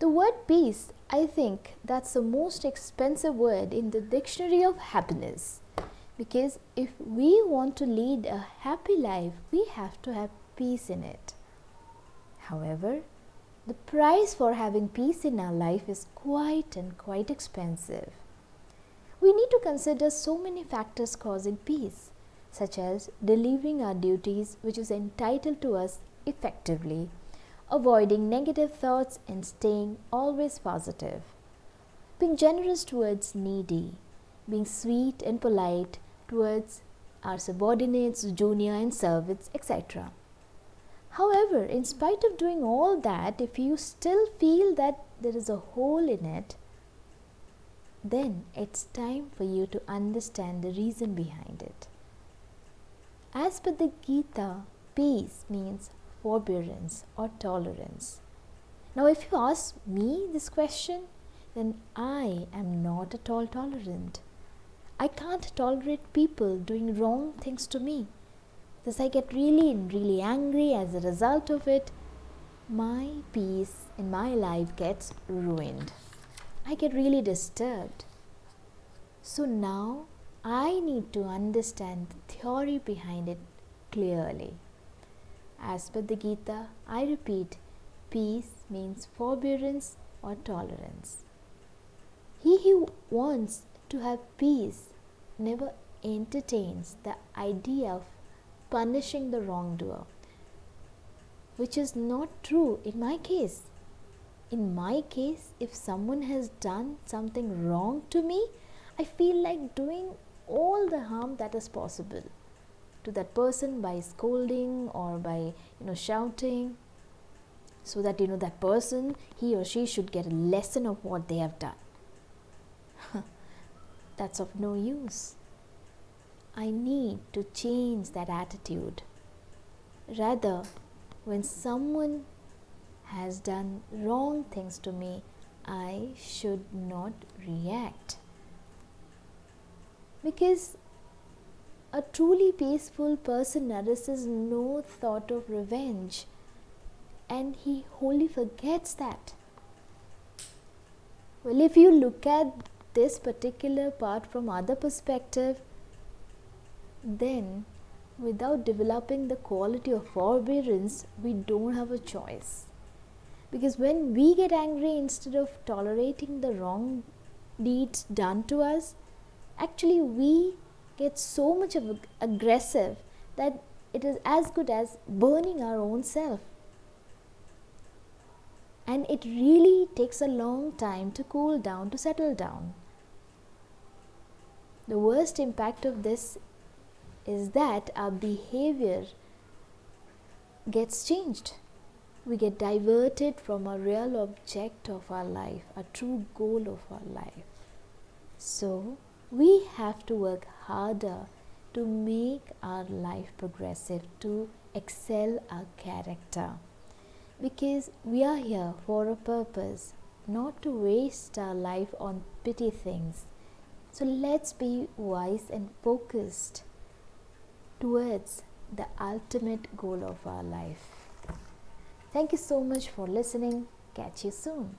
The word peace, I think that's the most expensive word in the dictionary of happiness. Because if we want to lead a happy life, we have to have peace in it. However, the price for having peace in our life is quite and quite expensive. We need to consider so many factors causing peace, such as delivering our duties which is entitled to us effectively, avoiding negative thoughts and staying always positive, being generous towards needy, being sweet and polite towards our subordinates, junior and servants, etc. However, in spite of doing all that, if you still feel that there is a hole in it, then it's time for you to understand the reason behind it. As per the Gita, peace means forbearance or tolerance. Now, if you ask me this question, then I am not at all tolerant. I can't tolerate people doing wrong things to me. Thus, I get really, and really angry as a result of it. My peace in my life gets ruined. I get really disturbed. So now I need to understand the theory behind it clearly. As per the Gita, I repeat, peace means forbearance or tolerance. He who wants to have peace never entertains the idea of punishing the wrongdoer, which is not true in my case in my case, if someone has done something wrong to me, I feel like doing all the harm that is possible to that person by scolding or by you know shouting so that you know that person he or she should get a lesson of what they have done. That's of no use. I need to change that attitude. Rather when someone has done wrong things to me, I should not react. Because a truly peaceful person nourishes no thought of revenge and he wholly forgets that. Well, if you look at this particular part from other perspective, then without developing the quality of forbearance, we don't have a choice because when we get angry instead of tolerating the wrong deeds done to us actually we get so much of aggressive that it is as good as burning our own self. And it really takes a long time to cool down to settle down. The worst impact of this is that our behavior gets changed. We get diverted from a real object of our life, a true goal of our life. So, we have to work harder to make our life progressive, to excel our character. Because we are here for a purpose, not to waste our life on petty things. So, let's be wise and focused towards the ultimate goal of our life. Thank you so much for listening. Catch you soon.